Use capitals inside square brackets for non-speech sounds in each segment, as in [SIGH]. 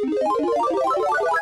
Thank you.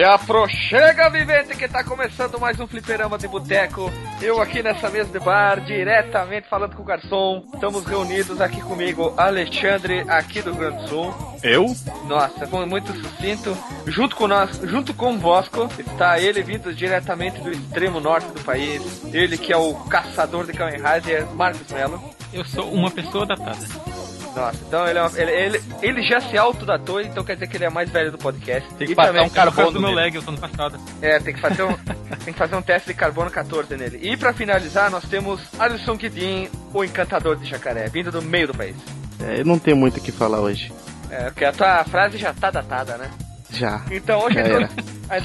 Te aproxega, vivente, que tá começando mais um fliperama de boteco. Eu aqui nessa mesa de bar, diretamente falando com o garçom. Estamos reunidos aqui comigo, Alexandre, aqui do Grande Sul. Eu? Nossa, foi muito sucinto. Junto com nós, junto com o Bosco, está ele vindo diretamente do extremo norte do país. Ele que é o caçador de Kamen Rider, Marcos Mello. Eu sou uma pessoa datada. Nossa, então ele, é uma- ele, ele, ele já se autodatou, então quer dizer que ele é mais velho do podcast. Tem que E passar também- um carbono do no meu leg, eu tô no passado. É, tem que fazer um, [LAUGHS] tem que fazer um teste de carbono 14 nele. E pra finalizar, nós temos Alisson Guidin, o encantador de jacaré, vindo do meio do país. É, eu não tenho muito o que falar hoje. É, porque a tua frase já tá datada, né? Já. Então hoje Já a era.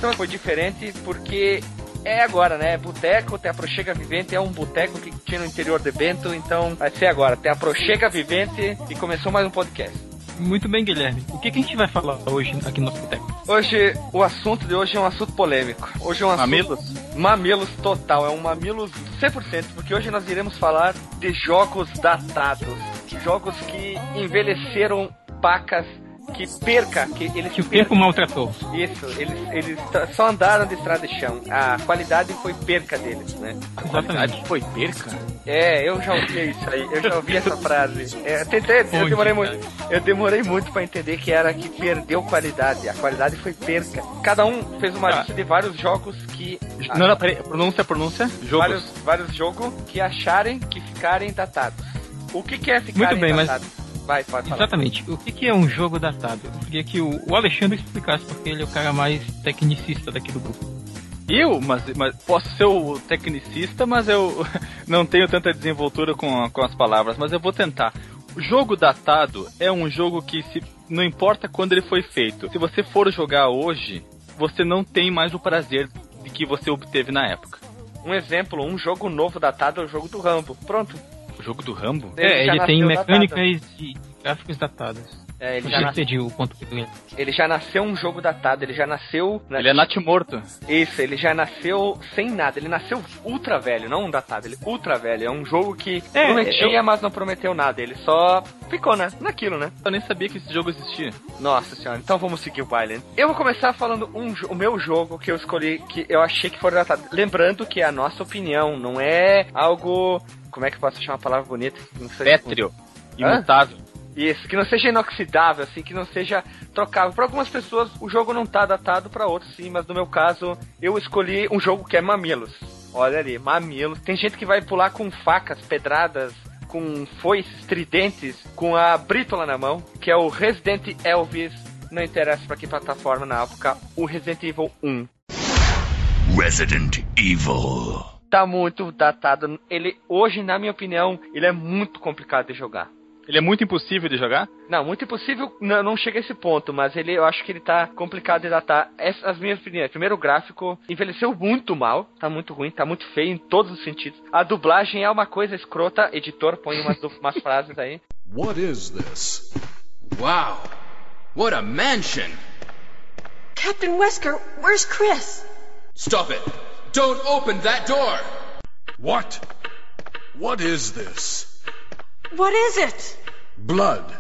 a foi diferente porque é agora, né? Boteco, tem a Prochega Vivente, é um boteco que tinha no interior de Bento, então vai ser agora. Tem a Prochega Vivente e começou mais um podcast. Muito bem, Guilherme. O que, que a gente vai falar hoje aqui no nosso boteco? Hoje, o assunto de hoje é um assunto polêmico. Hoje é um assunto... Mamilos? Mamilos total, é um mamilos 100%, porque hoje nós iremos falar de jogos datados. Jogos que envelheceram pacas, que perca, que eles Que o tempo maltratou. Isso, eles, eles só andaram de estrada de chão. A qualidade foi perca deles, né? Exatamente. Foi perca? É, eu já ouvi isso aí, eu já ouvi [LAUGHS] essa frase. É, eu tentei, eu demorei cara? muito, eu demorei muito para entender que era que perdeu qualidade. A qualidade foi perca. Cada um fez uma Ah. lista de vários jogos que Não, não, peraí. Pronúncia, pronúncia. Jogos. vários, vários jogos que acharem que ficarem datados. O que, que é ficarem Muito bem, mas-? Vai, pode falar. Exatamente. O que, que é um jogo datado? Eu queria que o, o Alexandre explicasse, porque ele é o cara mais tecnicista daqui do grupo. Eu, mas, mas posso ser o tecnicista, mas eu [LAUGHS] não tenho tanta desenvoltura com, com as palavras, mas eu vou tentar. O jogo datado é um jogo que se, não importa quando ele foi feito. Se você for jogar hoje, você não tem mais o prazer de que você obteve na época. Um exemplo, um jogo novo datado é o jogo do Rambo. Pronto. O jogo do Rambo? É, ele tem mecânicas e gráficos datados. É, ele, Eu já entendi o ponto que tu ia. ele já nasceu um jogo datado, ele já nasceu. né, Ele é natimorto. Isso, ele já nasceu sem nada. Ele nasceu ultra velho, não um datado, ele ultra velho. É um jogo que É, prometia, mas não prometeu nada. Ele só ficou, né? Naquilo, né? Eu nem sabia que esse jogo existia. Nossa senhora, então vamos seguir o baile. Eu vou começar falando um, jo- o meu jogo que eu escolhi, que eu achei que foi datado. Lembrando que é a nossa opinião, não é algo. Como é que eu posso achar uma palavra bonita? Pétreo. Imutável. Isso, que não seja inoxidável, assim, que não seja trocável. Para algumas pessoas o jogo não tá datado, para outros sim, mas no meu caso eu escolhi um jogo que é Mamilos. Olha ali, Mamilos. Tem gente que vai pular com facas, pedradas, com foices, tridentes, com a brítola na mão, que é o Resident Elvis. Não interessa para que plataforma na época, o Resident Evil 1. Resident Evil. Tá muito datado. Ele, hoje, na minha opinião, ele é muito complicado de jogar. Ele é muito impossível de jogar? Não, muito impossível, não, não chega a esse ponto, mas ele, eu acho que ele tá complicado de datar. Essas as minhas opiniões. Primeiro, o gráfico envelheceu muito mal, tá muito ruim, tá muito feio em todos os sentidos. A dublagem é uma coisa escrota, editor, põe umas, [LAUGHS] umas frases aí. What is this? Wow. What a mansion. Captain Wesker, where's Chris? Stop it. Don't open that door. What? What is this? What is it? Blood.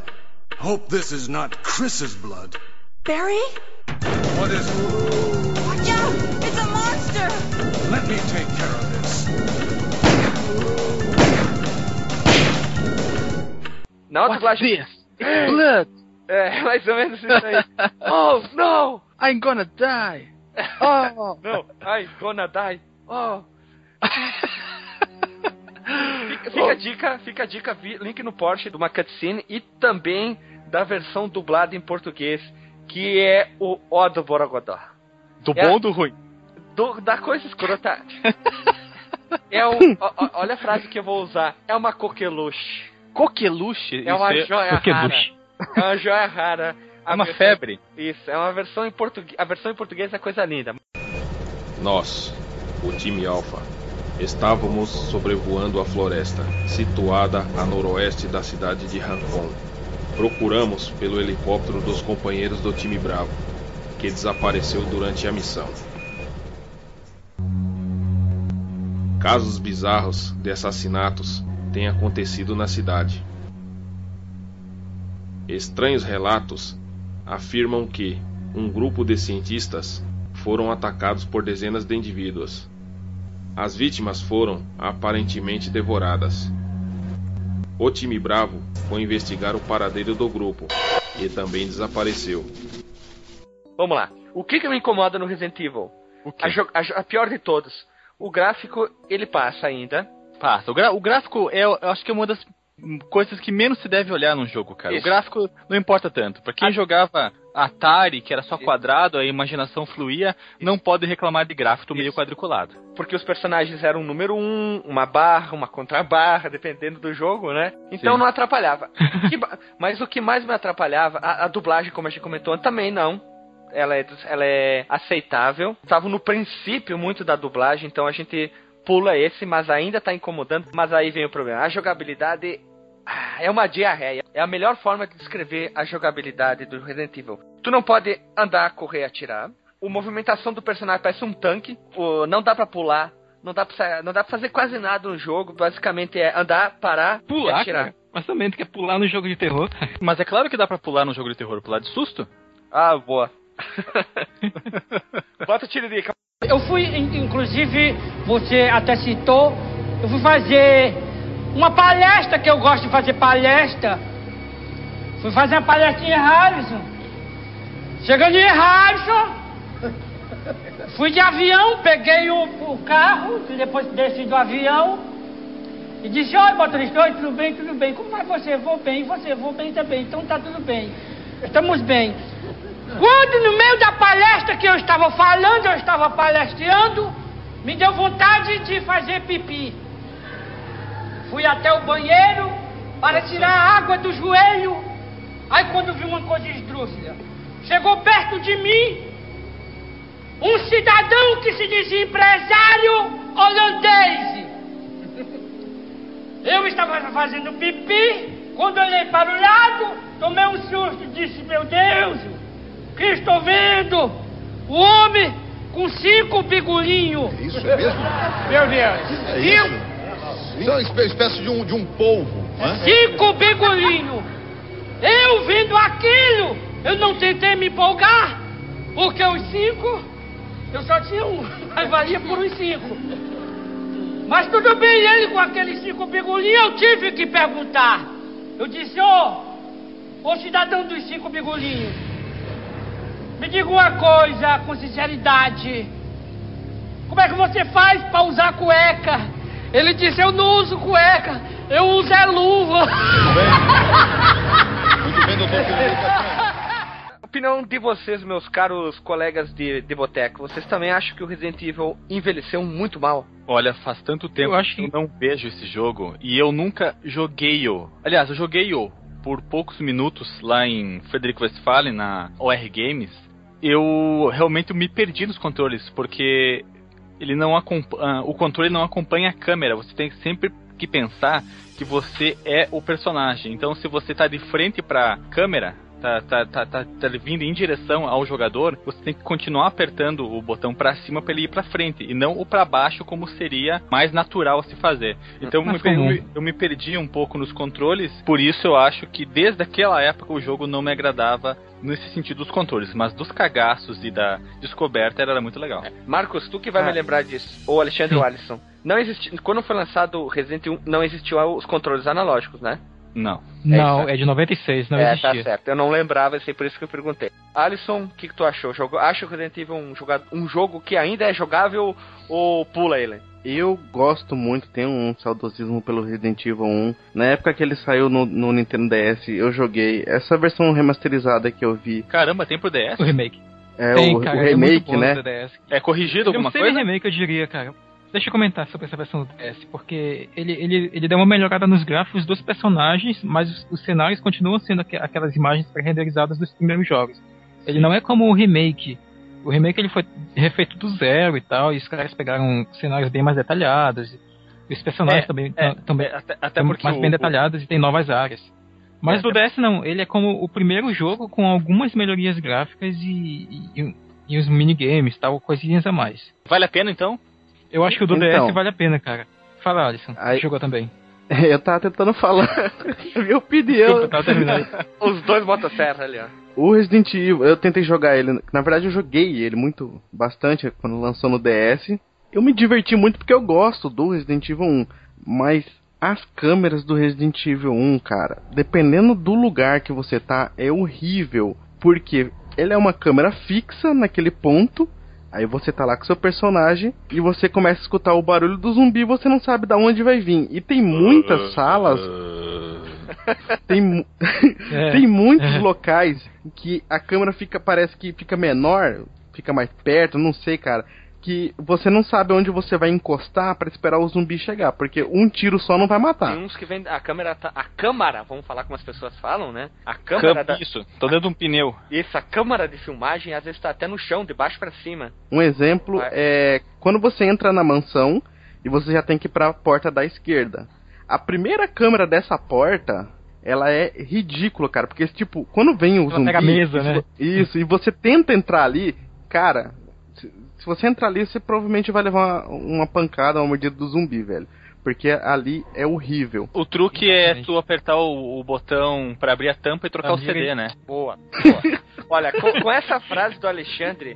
Hope this is not Chris's blood. Barry? What is Watch out! It's a monster! Let me take care of this. Na dublagem. [LAUGHS] Blood! É, mais ou menos isso aí. oh, no! I'm gonna die. Oh, no! I'm gonna die. Oh. Fica, fica a dica, fica a dica, link no Porsche de uma cutscene e também da versão dublada em português, que é o O do Borogodó. Do É. bom ou do ruim? Do- da coisa escrota. [LAUGHS] É um, ó- olha a frase que eu vou usar. É uma coqueluche. Coqueluche? É uma isso joia O que rara. É uma joia rara. é uma versão- febre. Isso, é uma versão em português. A versão em português é coisa linda. Nós, o time Alpha. Estávamos sobrevoando a floresta, situada a noroeste da cidade de Hancon. Procuramos pelo helicóptero dos companheiros do time Bravo, que desapareceu durante a missão. Casos bizarros de assassinatos têm acontecido na cidade. Estranhos relatos afirmam que um grupo de cientistas foram atacados por dezenas de indivíduos. As vítimas foram aparentemente devoradas. O time Bravo foi investigar o paradeiro do grupo e também desapareceu. Vamos lá. O que, que me incomoda no Resident Evil? A, a a pior de todos. O gráfico, ele passa ainda. Passa. O, o gráfico é, eu acho que é uma das coisas que menos se deve olhar num jogo, cara. Isso. O gráfico não importa tanto. Pra quem Ah. jogava Atari, que era só quadrado, a imaginação fluía, não pode reclamar de gráfico meio Isso. quadriculado. Porque os personagens eram um número um, uma barra, uma contrabarra, dependendo do jogo, né? Então Sim. não atrapalhava. [LAUGHS] Mas o que mais me atrapalhava, a, a dublagem, como a gente comentou, também não. Ela é, ela é aceitável. Tava no princípio muito da dublagem, então a gente pula esse, mas ainda tá incomodando. Mas aí vem o problema. A jogabilidade ah, é uma diarreia. É a melhor forma de descrever a jogabilidade do Resident Evil. Tu não pode andar, correr e atirar. A movimentação do personagem parece um tanque. O- não dá pra pular. Não dá pra, não dá pra fazer quase nada no jogo. Basicamente é andar, parar e Pular, atirar. cara. Mas também tu quer pular no jogo de terror. [LAUGHS] Mas é claro que dá pra pular no jogo de terror, pular de susto. Ah, boa. [LAUGHS] Bota o tiririca. Eu fui, in- inclusive, você até citou, eu fui fazer uma palestra, que eu gosto de fazer palestra. Fui fazer uma palestra em Harrison. Chegando em Harrison, [LAUGHS] fui de avião, peguei o, o carro, depois desci do avião e disse, oi motorista, oi, tudo bem, tudo bem. Como vai você? Vou bem, você? Vou bem também. Então tá tudo bem. Estamos bem. Quando no meio da palestra que eu estava falando, eu estava palestrando, me deu vontade de fazer pipi. Fui até o banheiro para tirar a água do joelho. Aí quando vi uma coisa esdrúxula, chegou perto de mim um cidadão que se dizia empresário holandês. Eu estava fazendo pipi, quando olhei para o lado, tomei um susto e disse, meu Deus, que estou vendo? O homem com cinco bigolinhos. Isso mesmo? [LAUGHS] Meu Deus. É isso? Isso é uma espé- espécie de um, de um polvo, né? Cinco bigolinhos. Eu vendo aquilo, eu não tentei me empolgar, porque os cinco, eu só tinha um, [LAUGHS] mas valia por uns cinco. Mas tudo bem, ele com aqueles cinco bigolinhos, eu tive que perguntar. Eu disse, ô, ô cidadão dos cinco bigolinhos, me diga uma coisa com sinceridade. Como é que você faz para usar cueca? Ele disse, eu não uso cueca, eu uso é luva. Muito bem, doutor Felipe. [LAUGHS] Opinião de vocês, meus caros colegas de, de boteco. Vocês também acham que o Resident Evil envelheceu muito mal? Olha, faz tanto tempo Eu acho que eu não vejo esse jogo e eu nunca joguei-o. Aliás, eu joguei-o por poucos minutos lá em Frederico Westphalen, na OR Games. Eu realmente me perdi nos controles, porque ele não ah, o controle não acompanha a câmera. Você tem sempre que pensar que você é o personagem. Então, se você tá de frente pra câmera, tá, tá, tá, tá, tá vindo em direção ao jogador, você tem que continuar apertando o botão pra cima pra ele ir pra frente e não o pra baixo como seria mais natural a se fazer. Então eu me, per- eu me perdi um pouco nos controles, por isso eu acho que desde aquela época o jogo não me agradava nesse sentido dos controles, mas dos cagaços e da descoberta era muito legal. Marcos, tu que vai Ah. me lembrar disso. Ou Alexandre ou [LAUGHS] Alisson. Não existe, quando foi lançado o Resident Evil, não existiam os controles analógicos, né? Não. Não, isso. é de 96, não é, existia. tá certo. Eu não lembrava, sei por isso que eu perguntei. Alisson, o que, que tu achou? Jogou, acha o Resident Evil um, joga, um jogo que ainda é jogável ou pula ele? Eu gosto muito, tenho um saudosismo pelo Resident Evil 1. Na época que ele saiu no, no Nintendo DS, eu joguei. Essa versão remasterizada que eu vi, Caramba, tem pro DS? O remake. é Tem, o, cara, o é muito remake, bom né? É corrigido é um alguma coisa? remake, eu diria, cara. Deixa eu comentar sobre essa versão do DS, porque ele, ele, ele deu uma melhorada nos gráficos dos personagens, mas os, os cenários continuam sendo aqu- aquelas imagens pré-renderizadas dos primeiros jogos. Ele não é como o remake, o remake ele foi refeito do zero e tal, e os caras pegaram cenários bem mais detalhados. E os personagens É, também é, estão é, até, até mais porque bem o- detalhados e tem novas áreas. Mas É, do DS não, ele é como o primeiro jogo com algumas melhorias gráficas e, e, e os minigames, tal, coisinhas a mais. Vale a pena então? Eu acho que o do Então. DS vale a pena, cara. Fala, Alisson. Aí- Jogou também. [LAUGHS] Eu tava tentando falar a [LAUGHS] minha opinião. Desculpa. [LAUGHS] Os dois motosserra ali, ó. O Resident Evil, eu tentei jogar ele. Na verdade, eu joguei ele muito, bastante, quando lançou no DS. Eu me diverti muito porque eu gosto do Resident Evil 1. Mas as câmeras do Resident Evil 1, cara, dependendo do lugar que você tá, é horrível. Porque ele é uma câmera fixa naquele ponto. Aí você tá lá com seu personagem e você começa a escutar o barulho do zumbi e você não sabe da onde vai vir. E tem muitas salas [LAUGHS] tem, É. [LAUGHS] tem muitos É. locais que a câmera fica parece que fica menor, fica mais perto, não sei, cara, que você não sabe onde você vai encostar pra esperar o zumbi chegar, porque um tiro só não vai matar. Tem uns que vem. A câmera tá. A câmara, vamos falar como as pessoas falam, né? A câmera Cam- da. Isso, tô dentro de um pneu. Isso, a câmera de filmagem às vezes tá até no chão, de baixo pra cima. Um exemplo Vai. é quando você entra na mansão e você já tem que ir pra porta da esquerda. A primeira câmera dessa porta, ela é ridícula, cara, porque tipo, quando vem o Ela zumbi, pega a mesa, se né? Isso, e você tenta entrar ali, cara, se, você entrar ali, você provavelmente vai levar uma, uma pancada, uma mordida do zumbi, velho. Porque ali é horrível. O truque é tu apertar o, o botão pra abrir a tampa e trocar o CD, né? Boa, [LAUGHS] boa. Olha, com, com essa frase do Alexandre,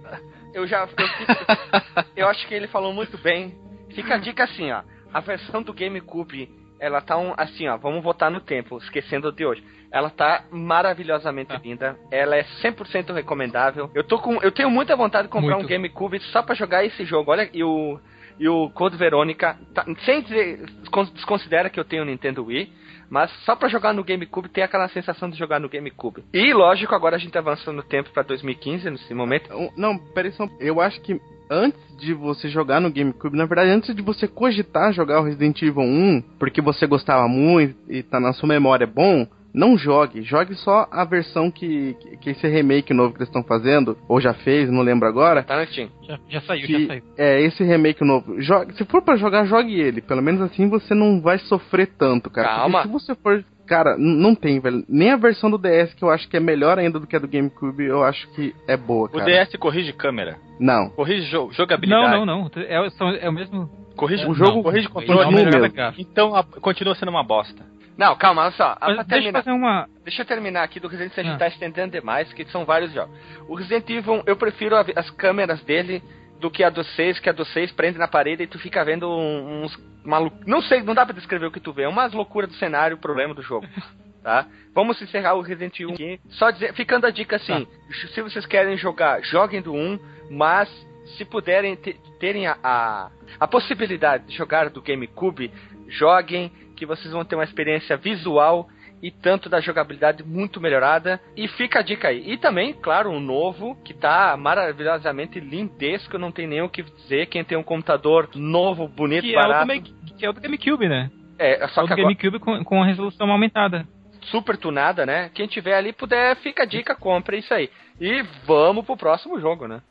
eu já. Eu, fico- eu acho que ele falou muito bem. Fica a dica assim, ó. A versão do GameCube, ela tá um, assim, ó. Vamos voltar no tempo, esquecendo de hoje. Ela tá maravilhosamente linda. Ela é 100% recomendável. Eu tô com, eu tenho muita vontade de comprar Muito. um GameCube só pra jogar esse jogo. Olha, e o e o Code Verônica, tá- sem dizer, descon- desconsidera que eu tenho o Nintendo Wii, mas só pra jogar no GameCube tem aquela sensação de jogar no GameCube. E lógico, agora a gente avança no tempo pra 2015 nesse momento. Não, peraí, só, eu acho que antes de você jogar no GameCube, na verdade, antes de você cogitar jogar o Resident Evil 1, porque você gostava muito e tá na sua memória bom, não jogue. Jogue só a versão que, que, que esse remake novo que eles estão fazendo, ou já fez, não lembro agora. Tá no Steam. Já, já saiu, Que já saiu. é esse remake novo. Jogue, se for pra jogar, jogue ele. Pelo menos assim você não vai sofrer tanto, cara. Porque Calma. se você for. Cara, não tem, velho. Nem a versão do DS, que eu acho que é melhor ainda do que a do GameCube, eu acho que é boa, O cara. DS corrige câmera. Não. Corrige jo- jogabilidade. Não, não, não. É, o- é o mesmo. Corrige O jogo Não, corrige controle. mesmo. gráfico. Então a- continua sendo uma bosta. Não, calma, olha só. Ah, Mas deixa eu terminar, fazer uma. deixa eu terminar aqui do Resident Evil, a gente Ah. tá estendendo demais, que são vários jogos. O Resident Evil, eu prefiro a- as câmeras dele do que a do 6, que a do 6 prende na parede e tu fica vendo uns malu... Não sei, não dá pra descrever o que tu vê, é umas loucuras do cenário, o problema do jogo. [LAUGHS] Tá? Vamos encerrar o Resident Evil aqui. Só dizer, ficando a dica assim, se vocês querem jogar, joguem do 1, mas se puderem te- terem a, a, a possibilidade de jogar do GameCube, joguem, que vocês vão ter uma experiência visual e tanto da jogabilidade muito melhorada. E fica a dica aí. E também, claro, um novo que tá maravilhosamente lindesco, não tem nem o que dizer. Quem tem um computador novo, bonito, Que é, o barato. do, Make- que é o do GameCube, né? É, só É o que agora, GameCube com, com a resolução aumentada. super tunada, né? Quem tiver ali puder, fica a dica, compre isso aí. E vamos pro próximo jogo, né?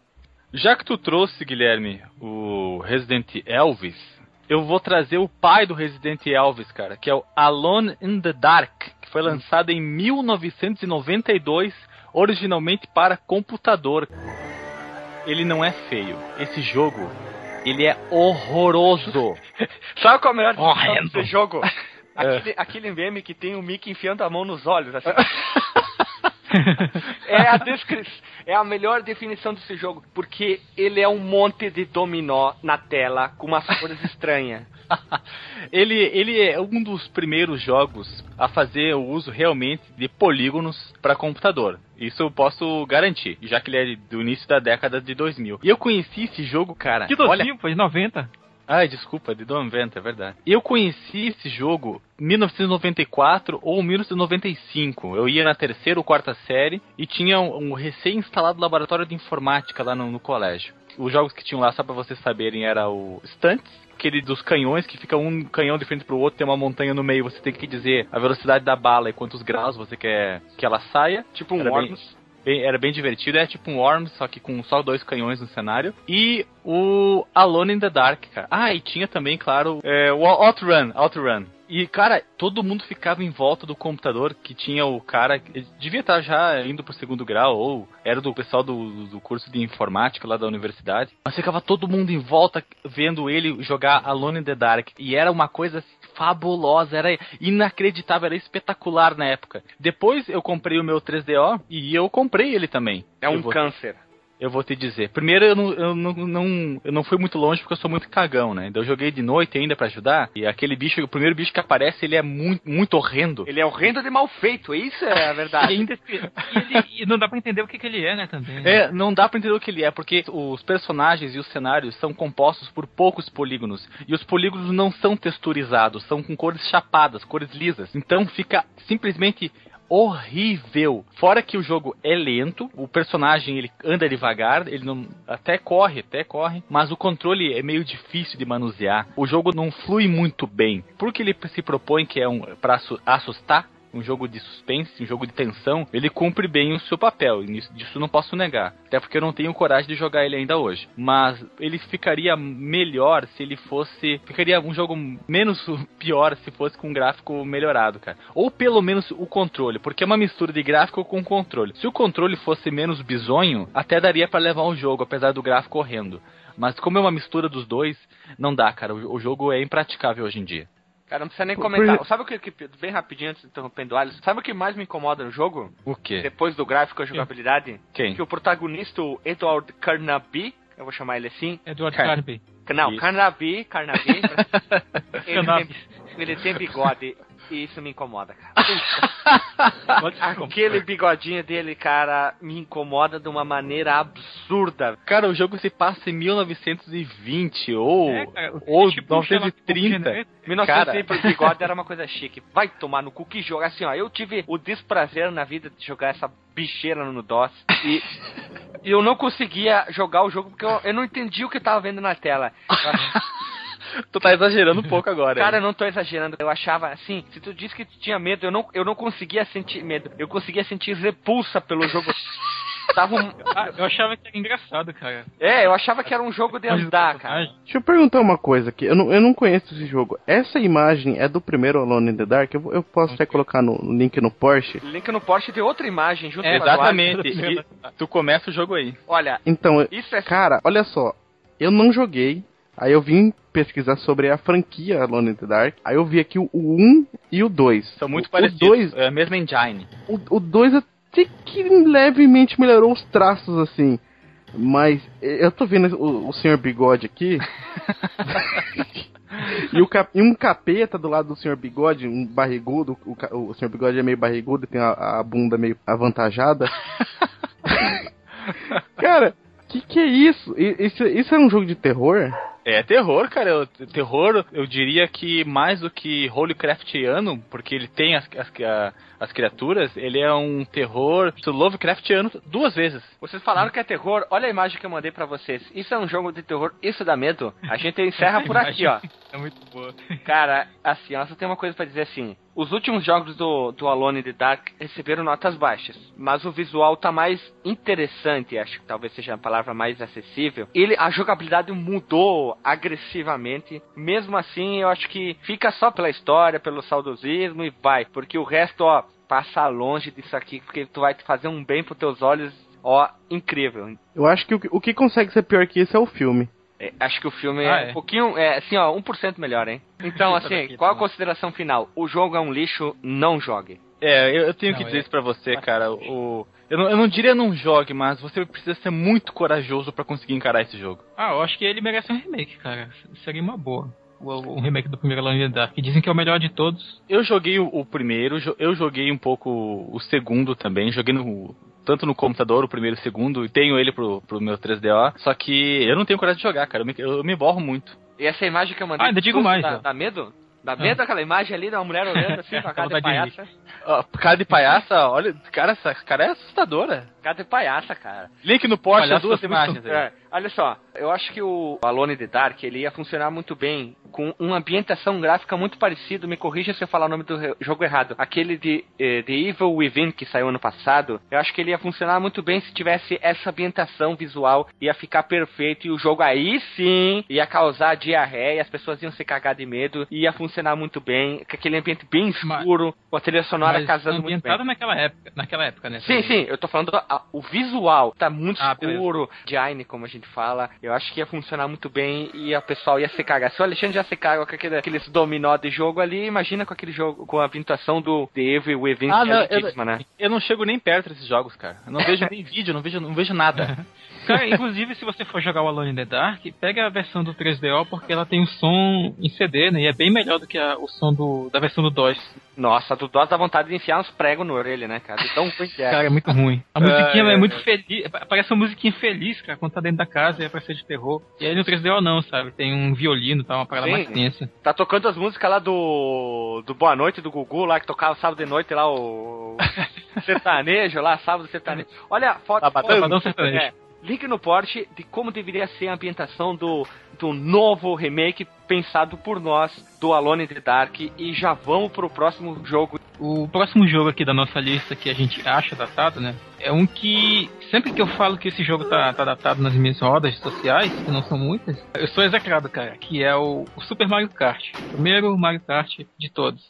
Já que tu trouxe, Guilherme, o Resident Elvis, eu vou trazer o pai do Resident Elvis, cara, que é o Alone in the Dark, que foi lançado em 1992, originalmente para computador. Ele não é feio. Esse jogo, ele é horroroso. [LAUGHS] Sabe qual é a melhor desse jogo? [LAUGHS] Aquele, aquele meme que tem o Mickey enfiando a mão nos olhos, assim. [LAUGHS] [LAUGHS] é, a é a melhor definição desse jogo, porque ele é um monte de dominó na tela com umas cores estranhas. [LAUGHS] ele, ele é um dos primeiros jogos a fazer o uso realmente de polígonos para computador. Isso eu posso garantir, já que ele é do início da década de 2000. E eu conheci esse jogo, cara. Que olha, docinho, foi de 90. Ai, desculpa, de 90, é verdade. Eu conheci esse jogo em 1994 ou 1995. Eu ia na terceira ou quarta série e tinha um, um recém-instalado laboratório de informática lá no, no colégio. Os jogos que tinham lá, só pra vocês saberem, era o Stunts, aquele dos canhões, que fica um canhão de frente pro outro, tem uma montanha no meio, você tem que dizer a velocidade da bala e quantos graus você quer que ela saia. Tipo um Era bem-. Bem- era bem divertido. É tipo um Worms, só que com só dois canhões no cenário. E o Alone in the Dark, cara. Ah, e tinha também, claro, é, o Outrun, Outrun. E, cara, todo mundo ficava em volta do computador que tinha o cara. Ele devia estar já indo pro segundo grau, ou era do pessoal do, do curso de informática lá da universidade. Mas ficava todo mundo em volta vendo ele jogar Alone in the Dark. E era uma coisa fabulosa, era inacreditável, era espetacular na época. Depois eu comprei o meu 3DO e eu comprei ele também. É um vou- câncer. Eu vou te dizer. Primeiro, eu não, eu não, não- eu não fui muito longe porque eu sou muito cagão, né? Então eu joguei de noite ainda pra ajudar. E aquele bicho, o primeiro bicho que aparece, ele é muito, muito horrendo. Ele é horrendo de mal feito, isso é a [LAUGHS] E, verdade. ainda, e, ele- e não dá pra entender o que, que ele é, né, também. né? É, não dá pra entender o que ele é, porque os personagens e os cenários são compostos por poucos polígonos. E os polígonos não são texturizados, são com cores chapadas, cores lisas. Então fica simplesmente horrível. Fora que o jogo é lento, o personagem ele anda devagar, ele não até corre, até corre, mas o controle é meio difícil de manusear. O jogo não flui muito bem. Porque ele se propõe que é um para assustar, um jogo de suspense, um jogo de tensão, ele cumpre bem o seu papel, disso não posso negar. Até porque eu não tenho coragem de jogar ele ainda hoje. Mas ele ficaria melhor se ele fosse. Ficaria um jogo menos [LAUGHS] pior se fosse com um gráfico melhorado, cara. Ou pelo menos o controle, porque é uma mistura de gráfico com controle. Se o controle fosse menos bizonho, até daria pra levar o jogo, apesar do gráfico horrendo. Mas como é uma mistura dos dois, não dá, cara. O jogo é impraticável hoje em dia. Cara, não precisa nem comentar. por- Sabe o que, que- bem rapidinho antes de interrompendo o Alisson, sabe o que mais me incomoda no jogo? O quê? Depois do gráfico e a jogabilidade? Quem? Que o protagonista, o Edward Carnaby, eu vou chamar ele assim. Eduardo Car- Carnaby. Não, Isso. Carnaby, Carnaby. [LAUGHS] ele, tem, ele tem bigode. E isso me incomoda, cara. [LAUGHS] Aquele bigodinho dele, cara, me incomoda de uma maneira absurda. Cara, o jogo se passa em 1920 ou, É, cara, o- ou tipo um Sherlock 1930. Holmes, né? 1900 pro bigode era uma coisa [LAUGHS] chique. Vai tomar no cu que jogo. Assim, ó, eu tive o desprazer na vida de jogar essa bicheira no DOS. E, [LAUGHS] eu não conseguia jogar o jogo porque eu, eu não entendi o que eu tava vendo na tela. [LAUGHS] Tu tá exagerando um [LAUGHS] pouco agora. Cara, eu não tô exagerando. Eu achava assim, se tu disse que tu tinha medo, eu não, eu não conseguia sentir medo. Eu conseguia sentir repulsa pelo jogo. [LAUGHS] Tava um- Ah, eu achava que era engraçado, cara. É, eu achava que era um jogo de andar, cara. Deixa eu perguntar uma coisa aqui. Eu não, eu não conheço esse jogo. Essa imagem é do primeiro Alone in the Dark? Eu, eu posso até colocar no no link no Porsche. Link no Porsche tem outra imagem junto É, com a do exatamente. E tu começa o jogo aí. Olha, Então, isso é cara, olha só. Eu não joguei. Aí eu vim pesquisar sobre a franquia Alone in the Dark. Aí eu vi aqui o 1 e o 2. São muito o, parecidos. O 2 É a mesma engine. o, o 2 até que levemente melhorou os traços, assim. Mas eu tô vendo o, o senhor Bigode aqui. [LAUGHS] e, cap- e um capeta do lado do senhor Bigode, um barrigudo. O, o senhor Bigode é meio barrigudo e tem a, a bunda meio avantajada. [LAUGHS] Cara, que que é isso? Isso, isso é um jogo de terror? É terror, cara. Eu- terror, eu diria que mais do que Holycraftiano, porque ele tem as, as, as criaturas, ele é um terror Lovecraftiano duas vezes. Vocês falaram que é terror, olha a imagem que eu mandei pra vocês. Isso é um jogo de terror, isso dá medo. A gente encerra por [LAUGHS] aqui, ó. É muito boa. [LAUGHS] Cara, assim, ó, só tem uma coisa pra dizer assim. Os últimos jogos do, do Alone in the Dark receberam notas baixas, mas o visual tá mais interessante, acho que talvez seja a palavra mais acessível. Ele, a jogabilidade mudou agressivamente. Mesmo assim, eu acho que fica só pela história, pelo saudosismo e vai, porque o resto, ó, passa longe disso aqui, porque tu vai te fazer um bem pros teus olhos, ó, incrível. Eu acho que o, que- o que consegue ser pior que isso é o filme. É, acho que o filme Ah, é, é? um pouquinho, é, assim, ó, 1% melhor, hein? [LAUGHS] Então, assim, qual a consideração final? O jogo é um lixo, não jogue. É, eu, eu tenho Não, que dizer é- isso pra você, cara. O, eu, não, eu não diria não jogue, mas você precisa ser muito corajoso pra conseguir encarar esse jogo. Ah, eu acho que ele merece um remake, cara. Seria uma boa. O, o remake do primeiro Alone in the Dark. que Dizem que é o melhor de todos. Eu joguei o, o primeiro, jo- eu joguei um pouco o segundo também, joguei no, tanto no computador, o primeiro e o segundo, e tenho ele pro, pro meu 3DO, só que eu não tenho coragem de jogar, cara, eu me, eu me borro muito. E essa imagem que eu mandei... Ah, ainda digo mais, Dá, medo? Dá Ah. medo aquela imagem ali uma mulher olhando assim [LAUGHS] com a cara de palhaça? Cara de palhaça, olha, cara, essa cara é assustadora. Cara de palhaça, cara. Link no Porsche, Palhaço duas imagens aí. É, olha só, Eu acho que o Alone in the Dark ele ia funcionar muito bem com uma ambientação gráfica muito parecida. Me corrija se eu falar o nome do jogo errado. Aquele de eh, The Evil Within que saiu ano passado. Eu acho que ele ia funcionar muito bem se tivesse essa ambientação visual. Ia ficar perfeito e o jogo aí sim ia causar diarreia. As pessoas iam se cagar de medo. Ia funcionar muito bem. Com aquele ambiente bem escuro, com a trilha sonora casando muito bem. ambientado naquela época, naquela época, né? Sim, sim, eu tô falando a- o visual, tá muito Ah, beleza. escuro, Jaine, como a gente fala. Eu acho que ia funcionar muito bem e a pessoal ia se cagar. Se o Alexandre já se caga com aquele, aqueles dominó de jogo ali, imagina com aquele jogo, com a ambientação do The Evil Within, Ah, que não, é eu, né? eu não chego nem perto desses jogos, cara. Eu não vejo nem [LAUGHS] vídeo, não vejo, não vejo nada. [LAUGHS] Cara, inclusive, se você for jogar o Alone in the Dark, pega a versão do 3DO porque ela tem o som em CD, né? E é bem melhor do que a- o som do, da versão do DOS. Nossa, do DOS dá vontade de enfiar uns pregos na orelha, né, cara? De tão [LAUGHS] ruim que é. Cara, é muito ruim. A musiquinha É, é, é, muito feliz. Parece uma musiquinha feliz, cara, quando tá dentro da casa e é pra ser de terror. E aí no 3DO não, sabe? Tem um violino, tá? Uma parada Sim. mais tensa. Tá tocando as músicas lá do. do Boa Noite do Gugu, lá que tocava sábado de noite lá o. [LAUGHS] sertanejo lá, sábado sertanejo. Olha, foto. Sabadão, Sabadão sertanejo. é, link no porte de como deveria ser a ambientação do, do novo remake pensado por nós do Alone in the Dark. E já vamos pro próximo jogo. O próximo jogo aqui da nossa lista que a gente acha datado, né? É um que sempre que eu falo que esse jogo tá, tá datado nas minhas rodas sociais, que não são muitas, eu sou execrado, cara, que é o, o Super Mario Kart. O primeiro Mario Kart de todos.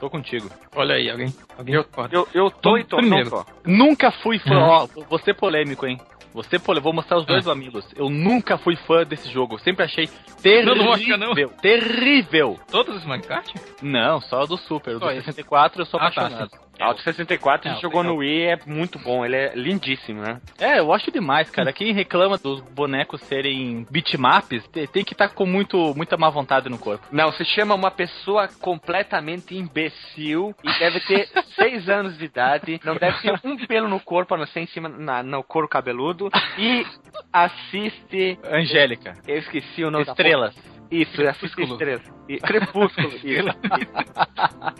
Tô contigo. Olha aí, alguém. alguém Eu, eu, eu tô e tô, primeiro. não tô. Nunca fui fã. Uhum. Ó, vou ser polêmico, hein? Você pole... Vou mostrar os dois Ah. amigos. Eu nunca fui fã desse jogo. Sempre achei terrível. Não, não mostra, não. Terrível. Todos os Mario Kart? Não, só do Super. O Só do esse. 64 eu sou tá, apaixonado. Ah, o de 64 a gente Não, jogou no Wii, é muito bom, ele é lindíssimo, né? É, eu acho demais, cara. Quem reclama dos bonecos serem bitmaps te- tem que estar com muito, muita má vontade no corpo. Não, se chama uma pessoa completamente imbecil e deve ter [LAUGHS] seis anos de idade, não deve ter um pelo no corpo, a não ser em cima na- no couro cabeludo, e assiste. Angélica. Eu esqueci o nome da Estrelas. porra. Isso, assiste Crepúsculo. estrelas. E, Crepúsculo, [LAUGHS] isso, isso.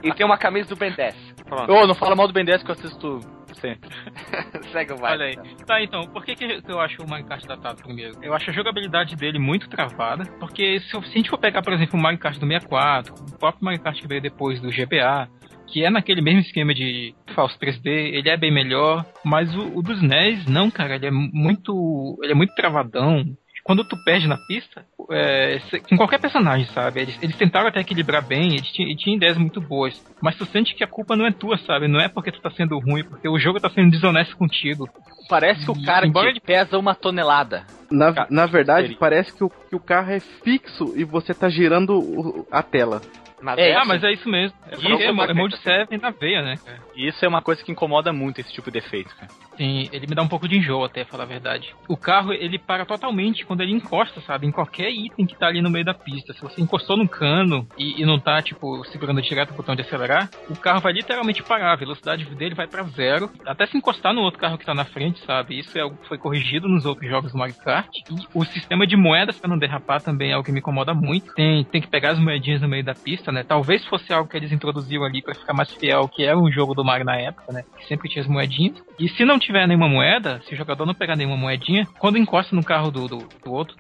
E tem uma camisa do Ben 10. Pronto. Ô, não fala mal do Ben 10 que eu assisto sempre. [LAUGHS] Segue o vai. Olha aí. Tá, então, por que, que eu acho o Kart datado primeiro? Eu acho a jogabilidade dele muito travada, porque se, eu- se a gente for pegar, por exemplo, o Kart do 64, o próprio Kart que veio depois do GBA, que é naquele mesmo esquema de falso 3D, ele é bem melhor, mas o, o dos NES, não, cara, ele é muito. ele é muito travadão. Quando tu perde na pista, é, cê- com qualquer personagem, sabe? Eles, eles tentaram até equilibrar bem, eles tinham, eles tinham ideias muito boas. Mas tu sente que a culpa não é tua, sabe? Não é porque tu tá sendo ruim, porque o jogo tá sendo desonesto contigo. Parece que o cara embora que pesa uma tonelada. Na, na verdade, seria. parece que o, que o carro é fixo e você tá girando o- a tela. Mas É, ah, mas é isso mesmo. É, Isso é é, uma é Mode 7 na veia, né? cara? Isso é uma coisa que incomoda muito, esse tipo de efeito, cara. Sim, ele me dá um pouco de enjoo até, falar a verdade. O carro, ele para totalmente quando ele encosta, sabe? Em qualquer item que tá ali no meio da pista. Se você encostou no cano e, e não tá, tipo, segurando direto o botão de acelerar, o carro vai literalmente parar. A velocidade dele vai pra zero. Até se encostar no outro carro que tá na frente, sabe? Isso é algo que foi corrigido nos outros jogos do Mario Kart. E o sistema de moedas pra não derrapar também é algo que me incomoda muito. Tem, tem que pegar as moedinhas no meio da pista, né? Talvez fosse algo que eles introduziram ali pra ficar mais fiel que era um jogo do Mario na época, né? Que sempre tinha as moedinhas. E se não tiver nenhuma moeda, se o jogador não pegar nenhuma moedinha, quando encosta no carro do, do, do outro,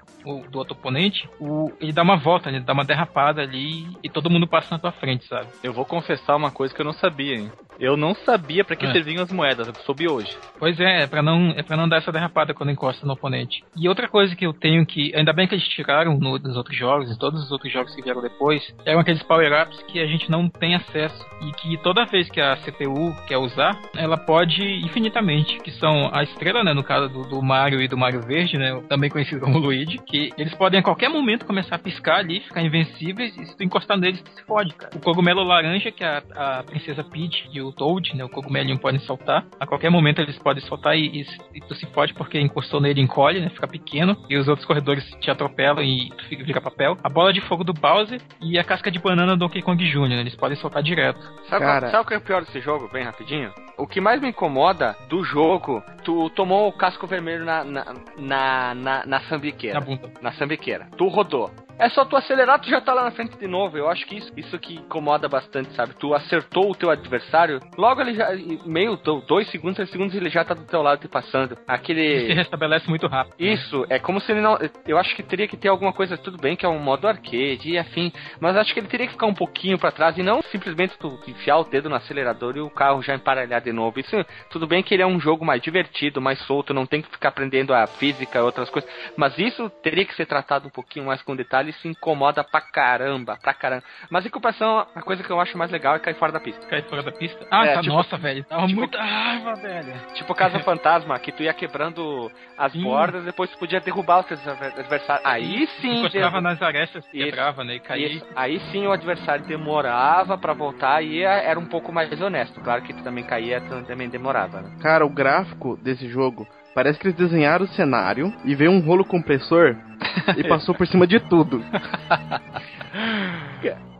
do outro oponente, o, ele dá uma volta, né? ele dá uma derrapada ali e todo mundo passa na tua frente, sabe? Eu vou confessar uma coisa que eu não sabia, hein? Eu não sabia pra que É. serviam as moedas, eu soube hoje. Pois é, é pra não, é para não dar essa derrapada quando encosta no oponente. E outra coisa que eu tenho que, ainda bem que eles tiraram no, nos outros jogos, em todos os outros jogos que vieram depois, eram aqueles power-ups que a gente não tem acesso e que toda vez que a CPU quer usar, ela pode infinitamente, que são a estrela, né, no caso do, do Mario e do Mario Verde, né, também conhecido como Luigi, que eles podem a qualquer momento começar a piscar ali, ficar invencíveis e se tu encostar neles, tu se fode, cara. O cogumelo laranja, que a, a princesa Peach e o Toad, né, o cogumelinho podem soltar, a qualquer momento eles podem soltar e, e, e tu se fode porque encostou nele encolhe, né, fica pequeno, e os outros corredores te atropelam e tu fica, vira papel. A bola de fogo do Bowser e a casca de banana do Donkey Kong Jr., né, eles podem soltar direto. Sabe, Cara. qual, sabe o que é o pior desse jogo, bem rapidinho? O que mais me incomoda do jogo, tu tomou o casco vermelho na, na, na, na, na sambiqueira. Na bunda. Na sambiqueira. Tu rodou. É só tu acelerar, tu já tá lá na frente de novo. Eu acho que isso, isso que incomoda bastante, sabe? Tu acertou o teu adversário, logo ele já, meio, do- dois segundos, três segundos, ele já tá do teu lado te passando. Se Aquele. restabelece muito rápido. Isso, é como se ele não. Eu acho que teria que ter alguma coisa, tudo bem que é um modo arcade e afim, mas acho que ele teria que ficar um pouquinho pra trás e não simplesmente tu enfiar o dedo no acelerador e o carro já emparelhar de novo. Isso, tudo bem que ele é um jogo mais divertido, mais solto, não tem que ficar aprendendo a física e outras coisas, mas isso teria que ser tratado um pouquinho mais com detalhe e se incomoda pra caramba, pra caramba. Mas em compensação, a coisa que eu acho mais legal é cair fora da pista. Cair fora da pista. Ah, É, tá, tipo- nossa, velho. Tava tipo- muita raiva, velho. Tipo Casa [LAUGHS] Fantasma, que tu ia quebrando as Sim. bordas, depois tu podia derrubar os teus adversários. Aí sim, Encostava derru- nas arestas, Isso. quebrava, né? E caía. Isso. Aí sim o adversário demorava pra voltar e ia- era um pouco mais honesto. Claro que tu também caía, tu também demorava, né? Cara, o gráfico desse jogo parece que eles desenharam o cenário e veio um rolo compressor [LAUGHS] e passou por cima de tudo. [LAUGHS]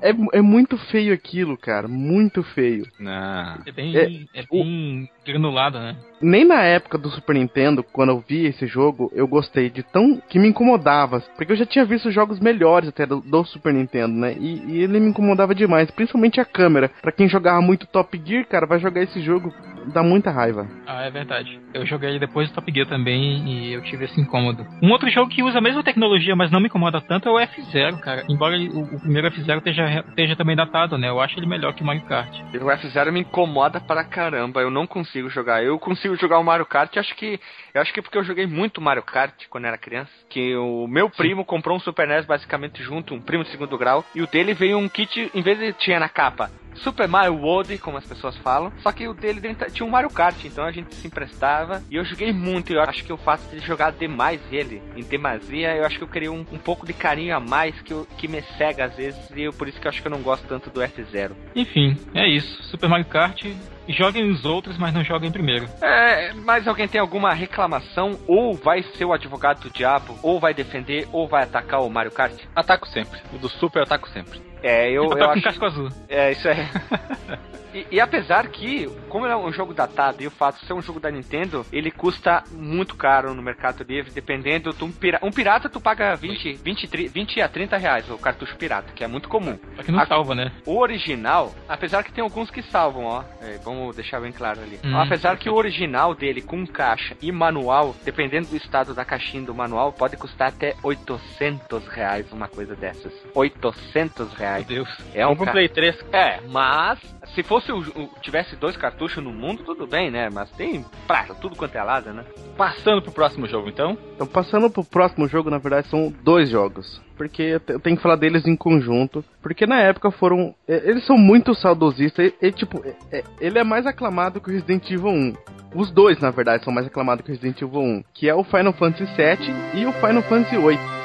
É, é muito feio aquilo, cara. Muito feio. Não. É bem, É, é, bem granulado, né? Nem na época do Super Nintendo, quando eu vi esse jogo, eu gostei de tão. que me incomodava. Porque eu já tinha visto jogos melhores até do, do Super Nintendo, né? E, e ele me incomodava demais, principalmente a câmera. Pra quem jogava muito Top Gear, cara, vai jogar esse jogo, dá muita raiva. Ah, é verdade. Eu joguei depois do Top Gear também e eu tive esse incômodo. Um outro jogo que usa a mesma tecnologia, mas não me incomoda tanto, é o F-Zero, cara. Embora o, o primeiro F-Zero esteja, esteja também datado, né? Eu acho ele melhor que o Mario Kart. O F0 me incomoda pra caramba. Eu não consigo jogar. Eu consigo jogar o Mario Kart, acho que. Eu acho que porque eu joguei muito Mario Kart quando era criança. Que o meu primo comprou um Super NES basicamente junto, um primo de segundo grau. E o dele veio um kit, em vez de tinha na capa. Super Mario World, como as pessoas falam. Só que o dele dentro tinha um Mario Kart, então a gente se emprestava. E eu joguei muito. Eu acho que o fato de jogar demais ele, em demasia, eu acho que eu queria um, um pouco de carinho a mais que, eu- que me cega às vezes. E eu, por isso que eu acho que eu não gosto tanto do F0. Enfim, é isso. Super Mario Kart. Joguem os outros, mas não joguem primeiro. É, mas alguém tem alguma reclamação? Ou vai ser o advogado do diabo, ou vai defender, ou vai atacar o Mario Kart? Ataco sempre. O do Super eu ataco sempre. É, eu, Eu, eu com acho. casco azul. É, isso é. [LAUGHS] E, e apesar que, como é um jogo datado e o fato de ser um jogo da Nintendo, ele custa muito caro no Mercado Livre, dependendo. de um, pira- um pirata tu paga 20, 20, tri- 20 a 30 reais o cartucho pirata, que é muito comum. Só que não A- salva, né? O original, apesar que tem alguns que salvam, ó. é, vamos deixar bem claro ali. Hum. apesar que o original dele, com caixa e manual, dependendo do estado da caixinha do manual, pode custar até 800 reais uma coisa dessas. 800 Meu reais. Deus. É um um Play 3. É, mas se fosse o, o- tivesse dois cartuchos no mundo, tudo bem, né? Mas tem prata, tudo quanto é lado, né? Passando pro próximo jogo, então. Então, passando pro próximo jogo, na verdade, são dois jogos. Porque eu te- eu tenho que falar deles em conjunto. Porque na época foram. é, Eles são muito saudosistas. E, e, tipo, é- é- ele é mais aclamado que o Resident Evil 1. Os dois, na verdade, são mais aclamados que o Resident Evil 1. Que é o Final Fantasy VII e o Final Fantasy VIII.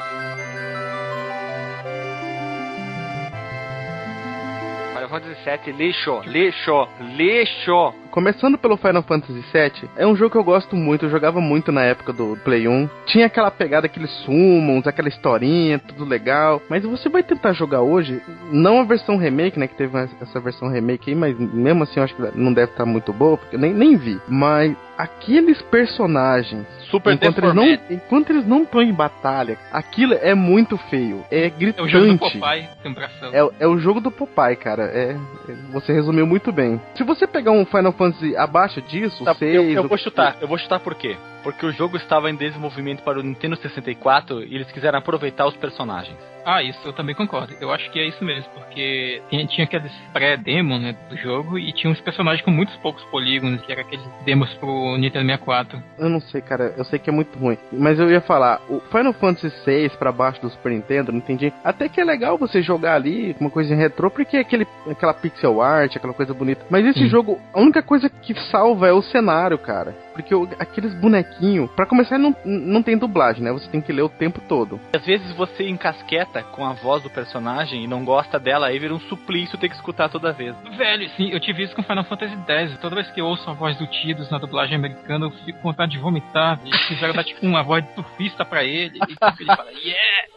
Final Fantasy VII, lixo, lixo, lixo. Começando pelo Final Fantasy VII, é um jogo que eu gosto muito, eu jogava muito na época do Play 1. Tinha aquela pegada, aqueles summons, aquela historinha, tudo legal. Mas você vai tentar jogar hoje, não a versão remake, né, que teve essa versão remake aí, mas mesmo assim eu acho que não deve estar muito boa, porque eu nem, nem vi. Mas aqueles personagens, Super enquanto eles, não, enquanto eles não estão em batalha, aquilo é muito feio, é É gritante. o jogo do Popeye, bração. É, é o jogo do Popeye, cara. É, é- você resumiu muito bem. Se você pegar um Final Fantasy abaixo disso, Tá, o 6, eu, eu vou chutar. Eu vou chutar por quê? Porque o jogo estava em desenvolvimento para o Nintendo 64 e eles quiseram aproveitar os personagens. Ah, isso eu também concordo. Eu acho que é isso mesmo, porque tinha, tinha aqueles pré-demo né, do jogo e tinha uns personagens com muitos poucos polígonos, que era aqueles demos pro Nintendo 64. Eu não sei, cara. Eu sei que é muito ruim. Mas eu ia falar, o Final Fantasy VI pra baixo do Super Nintendo, não entendi. Até que é legal você jogar ali, uma coisa em retrô, porque é aquele, aquela pixel art, aquela coisa bonita. Mas esse Sim. jogo, a única coisa que salva é o cenário, cara. Porque o- aqueles bonequinhos, pra começar, não, não tem dublagem, né? Você tem que ler o tempo todo. Às vezes você encasqueta com a voz do personagem e não gosta dela, aí vira um suplício ter que escutar toda vez. Velho, sim, eu tive isso com Final Fantasy X. Toda vez que eu ouço a voz do Tidus na dublagem americana, eu fico com vontade de vomitar. Eles quiseram dar tipo uma voz de surfista pra ele. E tipo, ele fala, yeah!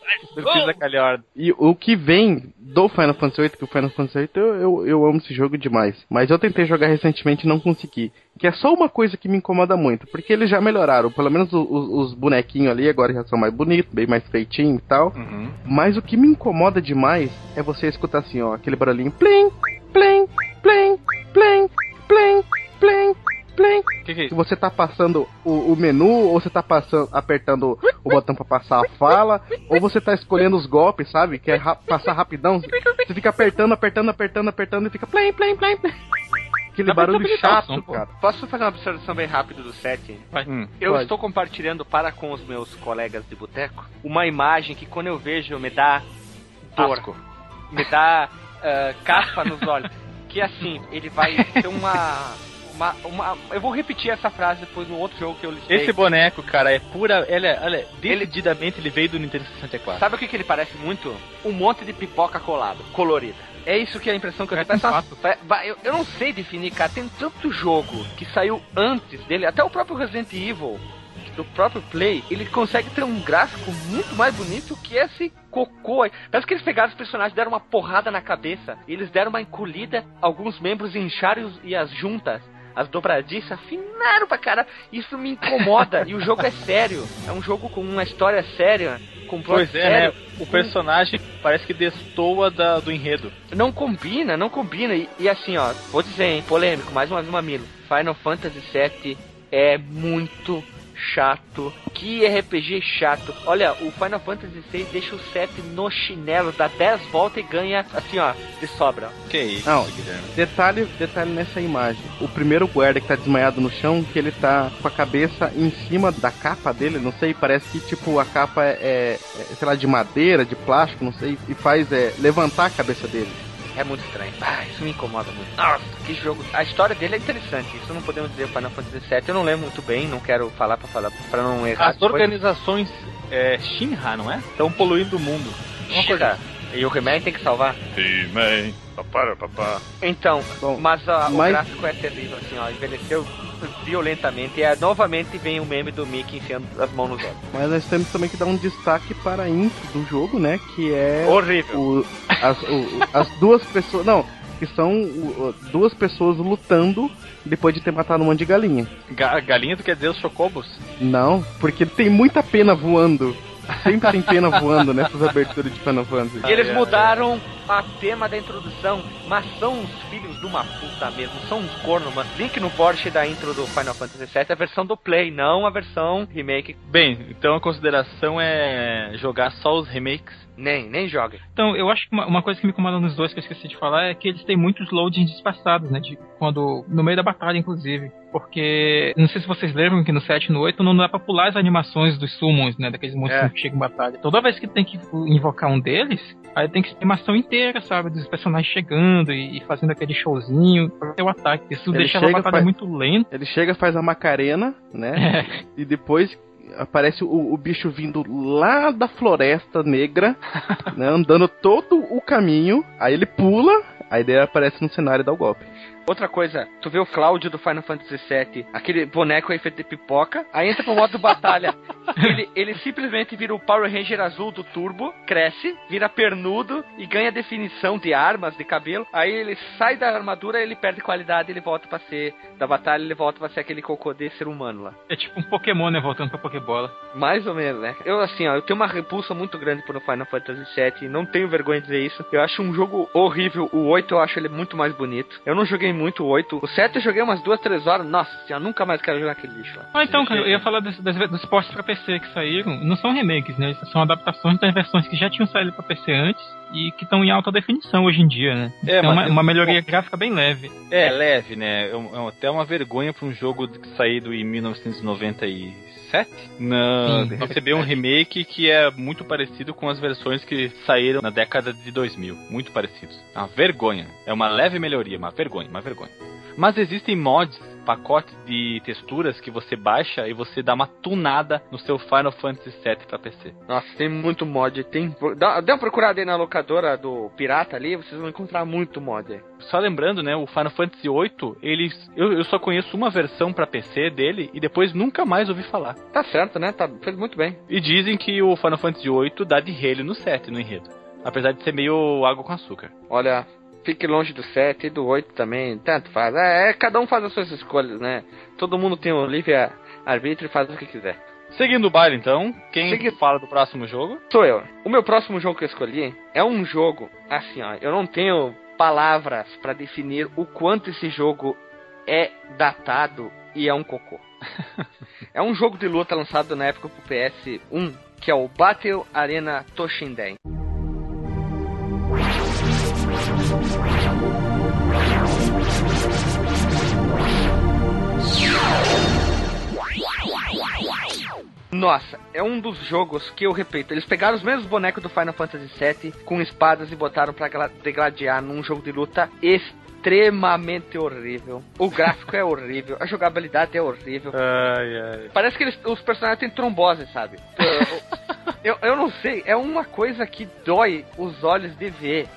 E o que vem do Final Fantasy VIII, que o Final Fantasy VIII, eu, eu, eu amo esse jogo demais. Mas eu tentei jogar recentemente e não consegui. Que é só uma coisa que me incomoda muito, porque eles já melhoraram. Pelo menos o- o- os bonequinhos ali agora já são mais bonitos, bem mais feitinhos e tal. Uhum. Mas o que me incomoda demais é você escutar assim, ó, aquele barulhinho plim, plim, plim, plim, plim, plim. Que que é Se isso? você tá passando o, o menu, ou você tá passando, apertando o botão pra passar a fala, ou você tá escolhendo os golpes, sabe? Que é ra- passar rapidão. Você fica apertando, apertando, apertando, apertando e fica plim, plim, plim, plim. Aquele barulho som, chato, pô. cara. Posso fazer uma observação bem rápida do set? Hum. Eu Pode. estou compartilhando para com os meus colegas de boteco uma imagem que quando eu vejo me dá dor, Asco. me dá ah, caspa nos olhos. Que assim, ele vai ter uma, [LAUGHS] uma, uma- Eu vou repetir essa frase depois no outro jogo que eu listei. Esse boneco, cara, é pura. Ele é, olha, decididamente ele veio do Nintendo 64. Sabe o que, que ele parece muito? Um monte de pipoca colado, colorida. É isso que é a impressão que eu tenho. Vai- Eu, eu não sei definir, cara. Tem tanto jogo que saiu antes dele, até o próprio Resident Evil, do próprio Play, ele consegue ter um gráfico muito mais bonito que esse cocô. aí. Parece que eles pegaram os personagens, deram uma porrada na cabeça, e eles deram uma encolhida, alguns membros incharam e as juntas. As dobradiças afinaram pra cara. Isso me incomoda. e o jogo é sério. É um jogo com uma história séria. Com Pois é, sério. né? O personagem parece que destoa da, do enredo. Não combina, não combina. E, e assim, ó, vou dizer, hein, polêmico, mais uma vez, mamilo. Final Fantasy VII é muito chato. Que RPG chato. Olha, o Final Fantasy VI deixa o 7 no chinelo, dá 10 voltas e ganha, assim, ó, de sobra. Que isso, Não, Guilherme. detalhe, detalhe nessa imagem. O primeiro guarda que tá desmaiado no chão, que ele tá com a cabeça em cima da capa dele, não sei, parece que tipo a capa é, é, é, sei lá, de madeira, de plástico, não sei, e faz é, levantar a cabeça dele. É muito estranho. Ah, isso me incomoda muito. Nossa, que jogo. A história dele é interessante. Isso não podemos dizer Final Fantasy VII. Eu não lembro muito bem, não quero falar pra falar para não errar. As organizações é, Shinra, não é? Estão poluindo o mundo. Uma coisa. E o He-Man tem que salvar? He-Man, papá, papá. Então, mas, ah, mas- o gráfico é terrível, assim, ó, envelheceu violentamente. E é, novamente vem o meme do Mickey enfiando as mãos nos olhos. Mas nós temos também que dar um destaque para a intro do jogo, né? Que é. Horrível. o- as, o- as duas pessoas. Não, que são o- duas pessoas lutando depois de ter matado um monte de galinha. Ga galinha, tu quer dizer os chocobos? Não, porque tem muita pena voando. Sempre tem pena voando nessas aberturas de Final Fantasy. E eles mudaram a tema da introdução, mas são os filhos de uma puta mesmo, são uns corno, mano. Link no Porsche da intro do Final Fantasy VII é a versão do Play, não a versão remake. Bem, então a consideração é jogar só os remakes. Nem, nem joga. Então, eu acho que uma, uma coisa que me incomoda nos dois que eu esqueci de falar é que eles têm muitos loadings disfarçados, né? De quando. No meio da batalha, inclusive. Porque. Não sei se vocês lembram que no 7 e no 8 não dá pra pular as animações dos summons, né? Daqueles monstros É. que chegam em batalha. Toda vez que tem que invocar um deles, aí tem que ser uma ação inteira, sabe? Dos personagens chegando e, e fazendo aquele showzinho pra ter o ataque. Isso Ele deixa a batalha faz- muito lenta. Ele chega, faz a Macarena, né? [LAUGHS] É. E depois aparece o, o bicho vindo lá da floresta negra, [LAUGHS] né? Andando todo o caminho. Aí ele pula, aí daí aparece no cenário e dá o golpe. Outra coisa, tu vê o Cláudio do Final Fantasy VII, aquele boneco aí feito de pipoca, aí entra pro modo batalha. [LAUGHS] Ele, ele simplesmente vira o Power Ranger azul do Turbo, cresce, vira pernudo e ganha definição de armas, de cabelo. Aí ele sai da armadura, ele perde qualidade, ele volta pra ser da batalha, ele volta pra ser aquele cocô de ser humano lá. É tipo um Pokémon, né? Voltando pra Pokébola. Mais ou menos, né? Eu, assim, ó, eu tenho uma repulsa muito grande por Final Fantasy VII, não tenho vergonha de dizer isso. Eu acho um jogo horrível. O 8 eu acho ele muito mais bonito. Eu não joguei muito o 8. O 7 eu joguei umas duas, três horas. Nossa, eu nunca mais quero jogar aquele lixo lá. Ah, então, cara, eu ia falar das, dos portes pra PC que saíram. Não são remakes, né? São adaptações das versões que já tinham saído pra PC antes e que estão em alta definição hoje em dia, né? É, É, mas- uma, uma melhoria gráfica bem leve. É, leve, né? É, é até uma vergonha pra um jogo saído em 1997 não, Sim, receber um remake que é muito parecido com as versões que saíram na década de 2000. Muito parecidos. É uma vergonha. É uma leve melhoria, uma vergonha, uma vergonha. Mas existem mods pacotes de texturas que você baixa e você dá uma tunada no seu Final Fantasy VII pra PC. Nossa, tem muito mod. Tem... Dá, dá uma procurada aí na locadora do Pirata ali, vocês vão encontrar muito mod aí. Só lembrando, né, o Final Fantasy VIII, eles, eu, eu só conheço uma versão pra PC dele e depois nunca mais ouvi falar. Tá certo, né? Tá, fez muito bem. E dizem que o Final Fantasy VIII dá de relho no 7, no enredo. Apesar de ser meio água com açúcar. Olha, fique longe do 7 e do 8 também, tanto faz. É, é, cada um faz as suas escolhas, né? Todo mundo tem o livre arbítrio e faz o que quiser. Seguindo o baile, então, quem Segui- fala do próximo jogo? Sou eu. O meu próximo jogo que eu escolhi é um jogo, assim, ó, eu não tenho palavras pra definir o quanto esse jogo é datado e é um cocô. [LAUGHS] é um jogo de luta lançado na época pro PS1, que é o Battle Arena Toshinden. Nossa, é um dos jogos que eu repito. Eles pegaram os mesmos bonecos do Final Fantasy VII com espadas e botaram pra gla- degladiar num jogo de luta extremamente horrível. O gráfico é horrível, a jogabilidade é horrível. Ai, ai. Parece que eles- os personagens têm trombose, sabe? Eu, eu não sei, é uma coisa que dói os olhos de ver.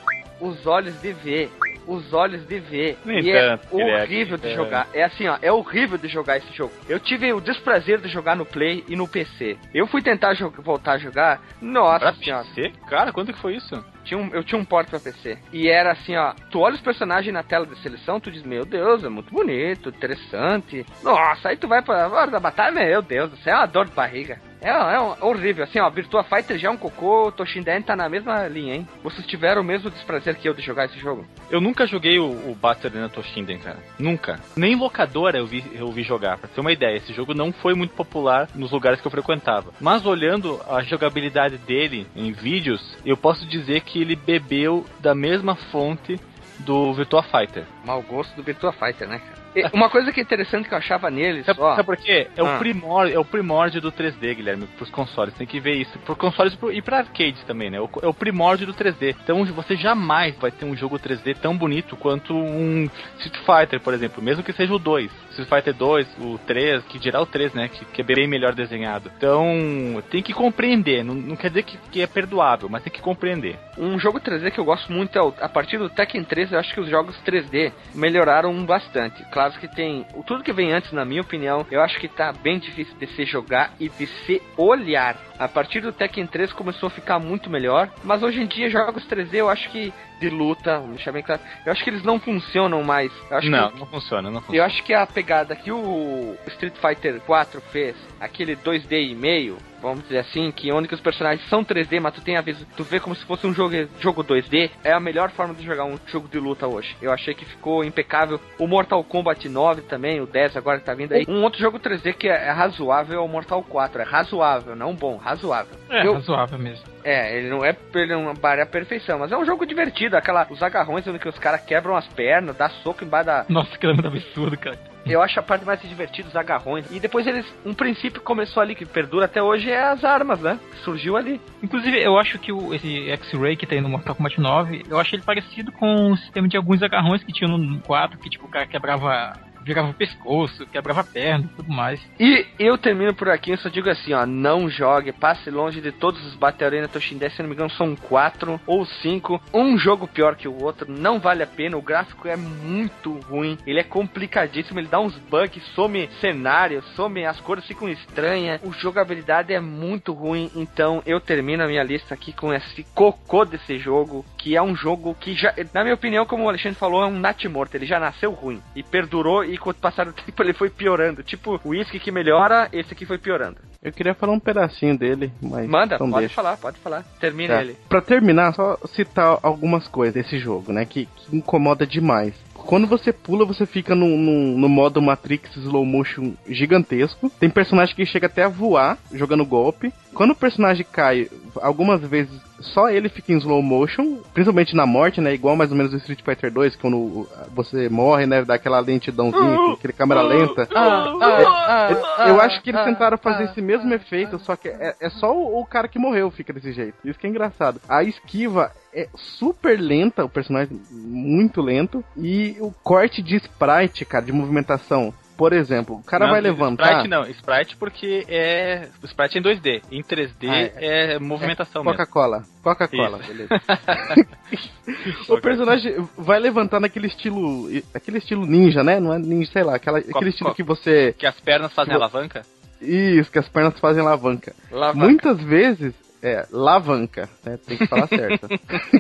Os olhos de ver. Os olhos de ver. Nem e é tanto, Guilherme, horrível de nem jogar. É assim, ó, é horrível de jogar esse jogo. Eu tive o desprazer de jogar no Play e no PC. Eu fui tentar voltar a jogar. Nossa Pra senhora. PC? Cara, quando que foi isso? Tinha um, eu tinha um porte pra PC. E era assim, ó. Tu olha os personagens na tela de seleção, tu diz, meu Deus, é muito bonito, interessante. Nossa, aí tu vai pra hora da batalha, meu Deus, isso é uma dor de barriga. É, é um- horrível, assim, ó, Virtua Fighter já é um cocô, Toshinden tá na mesma linha, hein? Vocês tiveram o mesmo desprazer que eu de jogar esse jogo? Eu nunca joguei o, o Battle Arena Toshinden, cara. Nunca. Nem locadora eu vi, eu vi jogar. Pra ter uma ideia, esse jogo não foi muito popular nos lugares que eu frequentava. Mas olhando a jogabilidade dele em vídeos, eu posso dizer que ele bebeu da mesma fonte do Virtua Fighter. Mau gosto do Virtua Fighter, né, cara? Uma coisa que é interessante que eu achava neles, Sabe, ó... sabe por quê? É, Ah. o primórdio, é o primórdio do 3D, Guilherme, pros consoles. Tem que ver isso. Por consoles e pra arcades também, né? É o primórdio do 3D. Então você jamais vai ter um jogo 3D tão bonito quanto um Street Fighter, por exemplo. Mesmo que seja o 2. Street Fighter 2, o 3, que geral o 3, né? Que, que é bem melhor desenhado. Então tem que compreender. Não, não quer dizer que, que é perdoável, mas tem que compreender. Um jogo 3D que eu gosto muito é o, a partir do Tekken 3, eu acho que os jogos 3D melhoraram bastante. Claro que tem o- tudo que vem antes, na minha opinião, eu acho que tá bem difícil de se jogar e de se olhar. A partir do Tekken 3 começou a ficar muito melhor, mas hoje em dia jogos 3D eu acho que de luta, vou deixar bem claro, eu acho que eles não funcionam mais. Eu acho não, que não funciona, não funciona. eu acho que a pegada que o Street Fighter 4 fez, aquele 2D e meio, vamos dizer assim, que onde que os personagens são 3D, mas tu tem a vez, tu vê como se fosse um jogo, jogo 2D, é a melhor forma de jogar um jogo de luta hoje. Eu achei que ficou impecável. O Mortal Kombat 9 também, o 10 agora que tá vindo aí. Um outro jogo 3D que é, é razoável é o Mortal 4, é razoável, não bom, razoável. É, Eu- razoável mesmo. é, ele não é, ele não é a perfeição, mas é um jogo divertido, aquela, os agarrões onde que os caras quebram as pernas, dá soco embaixo da, Nossa, que lembra absurdo, cara. Eu acho a parte mais divertida os agarrões. E depois eles. Um princípio começou ali, que perdura até hoje, é as armas, né? Que surgiu ali. Inclusive, eu acho que o, esse X-Ray que tem no Mortal Kombat 9, eu acho ele parecido com o sistema de alguns agarrões que tinha no 4, que tipo, o cara quebrava. Virava o pescoço, quebrava a perna tudo mais. E eu termino por aqui, eu só digo assim, ó, não jogue, passe longe de todos os Battle Arena Toshinden, se não me engano são quatro ou cinco, um jogo pior que o outro, não vale a pena, o gráfico é muito ruim, ele é complicadíssimo, ele dá uns bugs, some cenário, some, as cores ficam estranhas, o jogabilidade é muito ruim, então eu termino a minha lista aqui com esse cocô desse jogo, que é um jogo que já, na minha opinião, como o Alexandre falou, é um natimorto, ele já nasceu ruim, e perdurou, e com o passar do [LAUGHS] tempo ele foi piorando, tipo, o uísque que melhora, esse aqui foi piorando. Eu queria falar um pedacinho dele, mas. Manda, pode deixa. falar, pode falar, termine Tá. ele. Pra terminar, só citar algumas coisas desse jogo, né? Que, que incomoda demais. Quando você pula, você fica no, no, no modo Matrix slow motion gigantesco. Tem personagem que chega até a voar jogando golpe. Quando o personagem cai, algumas vezes só ele fica em slow motion, principalmente na morte, né? Igual mais ou menos o Street Fighter 2, quando uh, você morre, né? Dá aquela lentidãozinha, aquele câmera lenta. É, eu acho que eles tentaram fazer esse mesmo efeito, só que é, é só o, o cara que morreu fica desse jeito. Isso que é engraçado. A esquiva é super lenta, o personagem muito lento, e o corte de sprite, cara, de movimentação. Por exemplo, o cara Não, vai levantar. Sprite não, Sprite porque é. O Sprite é em 2D. Em 3D Ah, é, movimentação mesmo. Coca-Cola. Coca-Cola, beleza. [LAUGHS] o personagem vai levantar naquele estilo. Aquele estilo ninja, né? Não é ninja, sei lá, aquela, aquele estilo que você. Que as pernas fazem Que alavanca? Isso, que as pernas fazem alavanca. Alavanca. Muitas vezes. É, alavanca, né? Tem que falar certo.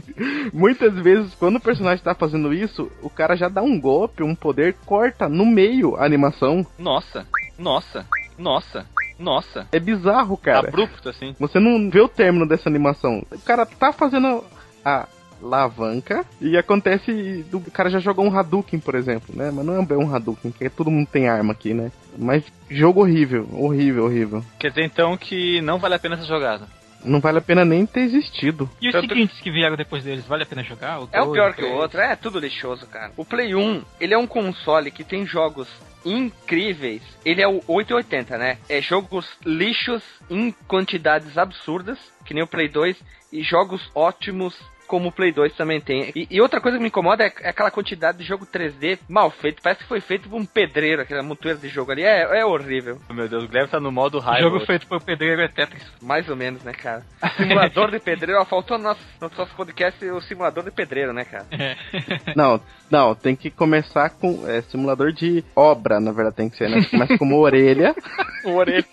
[LAUGHS] Muitas vezes, quando o personagem tá fazendo isso, o cara já dá um golpe, um poder, corta no meio a animação. Nossa, nossa, nossa, nossa. É bizarro, cara. Abrupto, assim. Você não vê o término dessa animação. O cara tá fazendo a alavanca e acontece do o cara já jogou um Hadouken, por exemplo, né? Mas não é bem um Hadouken, porque todo mundo tem arma aqui, né? Mas jogo horrível, horrível, horrível. Quer dizer então que não vale a pena essa jogada. Não vale a pena nem ter existido. E os Tanto- seguintes que vieram depois deles, vale a pena jogar? É o pior que o outro, é tudo lixoso, cara. O Play 1, ele é um console que tem jogos incríveis. Ele é o 880, né? É jogos lixos em quantidades absurdas, que nem o Play 2, e jogos ótimos como o Play 2 também tem. E, e outra coisa que me incomoda é, é aquela quantidade de jogo 3D mal feito. Parece que foi feito por um pedreiro, aquela montoeira de jogo ali. É, é horrível. Meu Deus, o Guilherme tá no modo O raiva. jogo hoje. feito por pedreiro é Tetris. Mais ou menos, né, cara? [LAUGHS] Simulador de pedreiro. Ó, faltou no nosso, no nosso podcast o simulador de pedreiro, né, cara? É. [LAUGHS] Não, não, tem que começar com é, simulador de obra, na verdade tem que ser, né? Começa como orelha, [LAUGHS] orelha.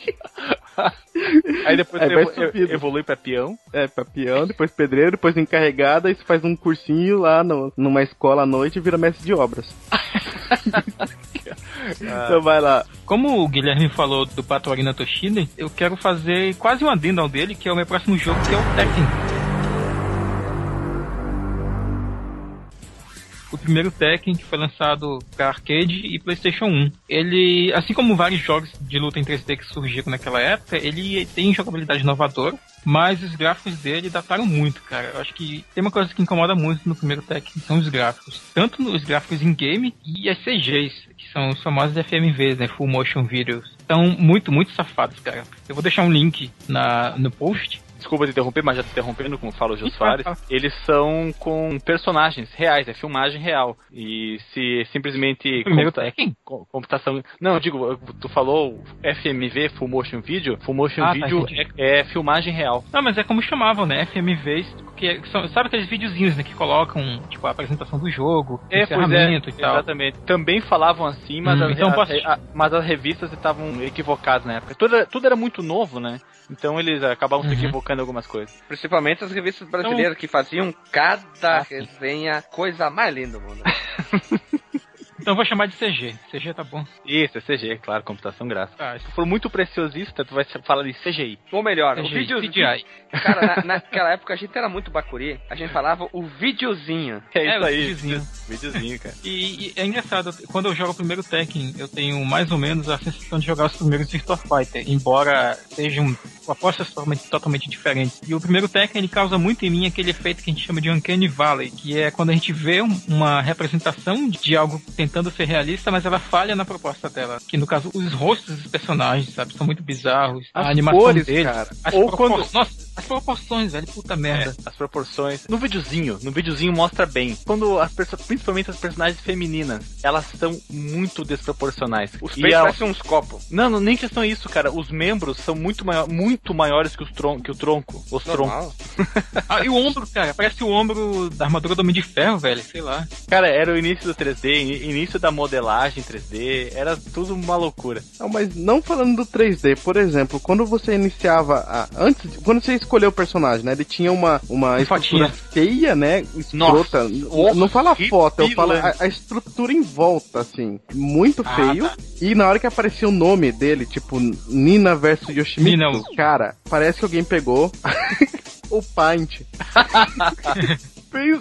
Aí depois Aí você evo- evolui pra peão. é, pra peão, depois pedreiro, depois encarregada, e você faz um cursinho lá no- numa escola à noite e vira mestre de obras. [LAUGHS] Então vai lá. Como o Guilherme falou do Pato Arina Toshida, eu quero fazer quase um adendo ao dele, que é o meu próximo jogo, que é o Tekken. O primeiro Tekken que foi lançado para arcade e PlayStation 1. Ele, assim como vários jogos de luta em 3D que surgiram naquela época, ele tem jogabilidade inovadora, mas os gráficos dele dataram muito, cara. Eu acho que tem uma coisa que incomoda muito no primeiro Tekken, são os gráficos. Tanto nos gráficos em game e as CGs, que são os famosos FMVs, né? Full Motion Videos. Estão muito, muito safados, cara. Eu vou deixar um link na, no post. Desculpa te interromper, mas já te interrompendo, como fala o Jô Soares. Eles são com personagens reais, é filmagem real. E se simplesmente. Computa- co- computação. Não, eu digo, tu falou FMV, Full Motion Video. Full Motion Ah, tá, Video entendi. é, é filmagem real. Não, mas é como chamavam, né? FMVs, que são, sabe aqueles videozinhos, né? Que colocam, tipo, a apresentação do jogo, É, é, encerramento e tal. exatamente. Também falavam assim, mas, Hum, as, então as- a- mas as revistas estavam equivocadas na época. Tudo era, tudo era muito novo, né? Então eles acabavam se Uhum. equivocando algumas coisas. Principalmente as revistas brasileiras que faziam cada resenha coisa mais linda do mundo. [LAUGHS] Então eu vou chamar de CG. CG tá bom. Isso, é CG, claro, computação gráfica. Tá, Se for muito preciosista, tu vai falar de CGI. Ou melhor, o CGI, vídeo. CGI. Cara, na- naquela época a gente era muito bacuri, a gente falava o videozinho. É, É, isso o aí. videozinho. [LAUGHS] Videozinho, cara. E, e é engraçado, quando eu jogo o primeiro Tekken, eu tenho mais ou menos a sensação de jogar os primeiros Virtua Fighter, embora sejam propostas totalmente, totalmente diferentes. E o primeiro Tekken, ele causa muito em mim aquele efeito que a gente chama de Uncanny Valley, que é quando a gente vê um- uma representação de algo tentando ser realista, mas ela falha na proposta dela. Que no caso, os rostos dos personagens, sabe, são muito bizarros. As a animação cores, deles. cara. As Ou quando- Nossa, as proporções, velho, puta merda. É, as proporções. No videozinho, no videozinho mostra bem. Quando as perso- principalmente as personagens femininas, elas são muito desproporcionais. Os E peitos a- parecem uns copos. Não, não, nem questão isso, cara. Os membros são muito, maior, muito maiores que, os tron que o tronco. Os troncos. [LAUGHS] Ah, e o ombro, cara, parece o ombro da armadura do Homem de Ferro, velho, sei lá. Cara, era o início do 3D, in- início da modelagem 3D, era tudo uma loucura. Não, mas não falando do 3D, por exemplo, quando você iniciava a, antes, de- quando você escolheu o personagem, né, ele tinha uma uma estrutura fotinha. feia, né, escrota. N- não fala a foto, eu falo a, a estrutura em volta assim, muito Ah, feio. tá. E na hora que aparecia o nome dele, tipo Nina versus Yoshimitsu, Nina. cara, parece que alguém pegou [LAUGHS] o Paint. [LAUGHS] Fez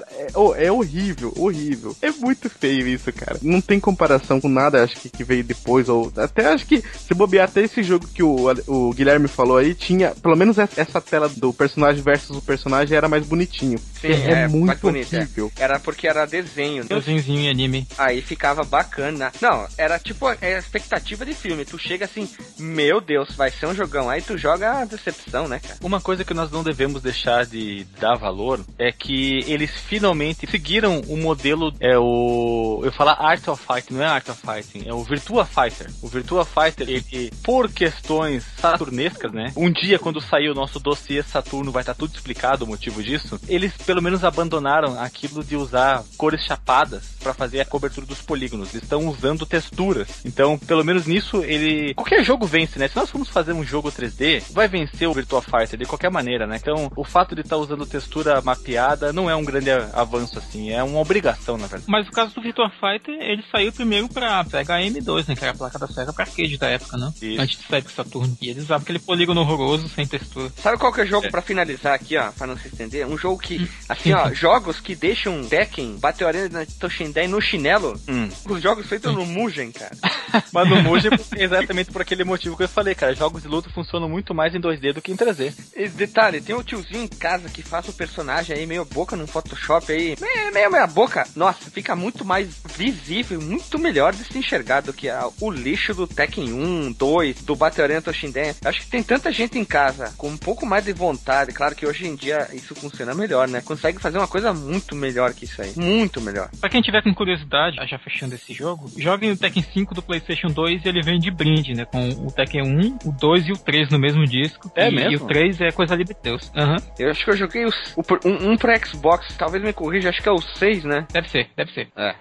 Cara, é, oh, é horrível, horrível. É muito feio isso, cara. Não tem comparação com nada, acho que, que veio depois, ou até acho que se bobear até esse jogo que o, o Guilherme falou aí, tinha, pelo menos essa essa tela do personagem versus o personagem era mais bonitinho. Sim, é, é, muito mais bonito, é. Era porque era desenho. né? Desenhozinho em anime. Aí ficava bacana. Não, era tipo a a expectativa de filme. Tu chega assim, meu Deus, vai ser um jogão. Aí tu joga a decepção, né, cara? Uma coisa que nós não devemos deixar de dar valor é que eles finalmente seguiram o modelo, é o. Eu falar Art of Fighting, não é Art of Fighting, é o Virtua Fighter. O Virtua Fighter, ele, por questões saturnescas, né? Um dia, quando sair o nosso dossiê Saturno, vai estar tudo explicado o motivo disso. Eles pelo menos abandonaram aquilo de usar cores chapadas para fazer a cobertura dos polígonos. Eles estão usando texturas. Então, pelo menos nisso, ele. Qualquer jogo vence, né? Se nós formos fazer um jogo 3D, vai vencer o Virtua Fighter de qualquer maneira, né? Então, o fato de estar usando textura mapeada não é um grande avanço, assim. É uma obrigação, na verdade. Mas no caso do Virtua Fighter, ele saiu primeiro pra Sega M2, né? Que era a placa da Sega pra arcade da época, não? Isso. Antes de sair pro Saturno. E eles usavam aquele polígono horroroso, sem textura. Sabe qual que é o jogo pra finalizar aqui, ó, pra não se estender? Um jogo que, assim, ó, [LAUGHS] jogos que deixam Tekken, bateu arena na Toshinden no chinelo. Hum. Os jogos feitos no Mugen, cara. [LAUGHS] Mas no Mugen é exatamente por aquele motivo que eu falei, cara. Jogos de luta funcionam muito mais em 2D do que em 3D. E detalhe, tem um tiozinho em casa que faz o personagem aí meio boca no Photoshop aí, meio, meio meia boca. Nossa, fica muito mais visível, muito melhor de se enxergar do que a- o lixo do Tekken 1, 2, do Battle Arena Toshinden. Acho que tem tanta gente em casa com um pouco mais de vontade. Claro que hoje em dia isso funciona melhor, né? Consegue fazer uma coisa muito melhor que isso aí. Muito melhor. Pra quem tiver com curiosidade, já fechando esse jogo, joguem o Tekken 5 do PlayStation 2 e ele vem de brinde, né? Com o Tekken 1, o 2 e o 3 no mesmo disco. É e, mesmo? E o 3 é coisa ali de Deus. Aham. Eu acho que eu joguei os- o, pro- um, um pra Xbox, talvez me corrija, acho que é o 6, né? Deve ser, deve ser. É.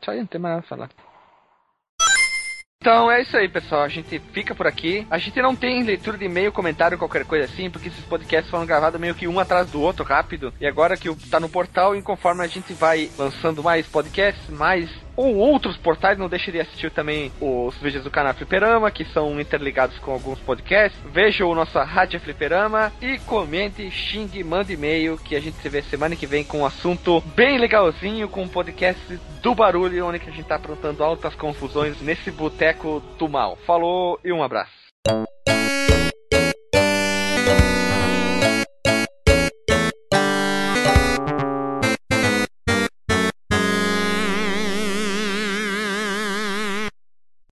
Isso aí, não tem mais nada a falar. Então é isso aí, pessoal. A gente fica por aqui. A gente não tem leitura de e-mail, comentário, qualquer coisa assim, porque esses podcasts foram gravados meio que um atrás do outro, rápido. E agora que tá no portal, e conforme a gente vai lançando mais podcasts, mais ou outros portais, não deixe de assistir também os vídeos do canal Fliperama, que são interligados com alguns podcasts. Veja o nosso Rádio Fliperama e comente, xingue, mande e-mail, que a gente se vê semana que vem com um assunto bem legalzinho, com um podcast do barulho, onde a gente tá aprontando altas confusões nesse boteco do mal. Falou e um abraço.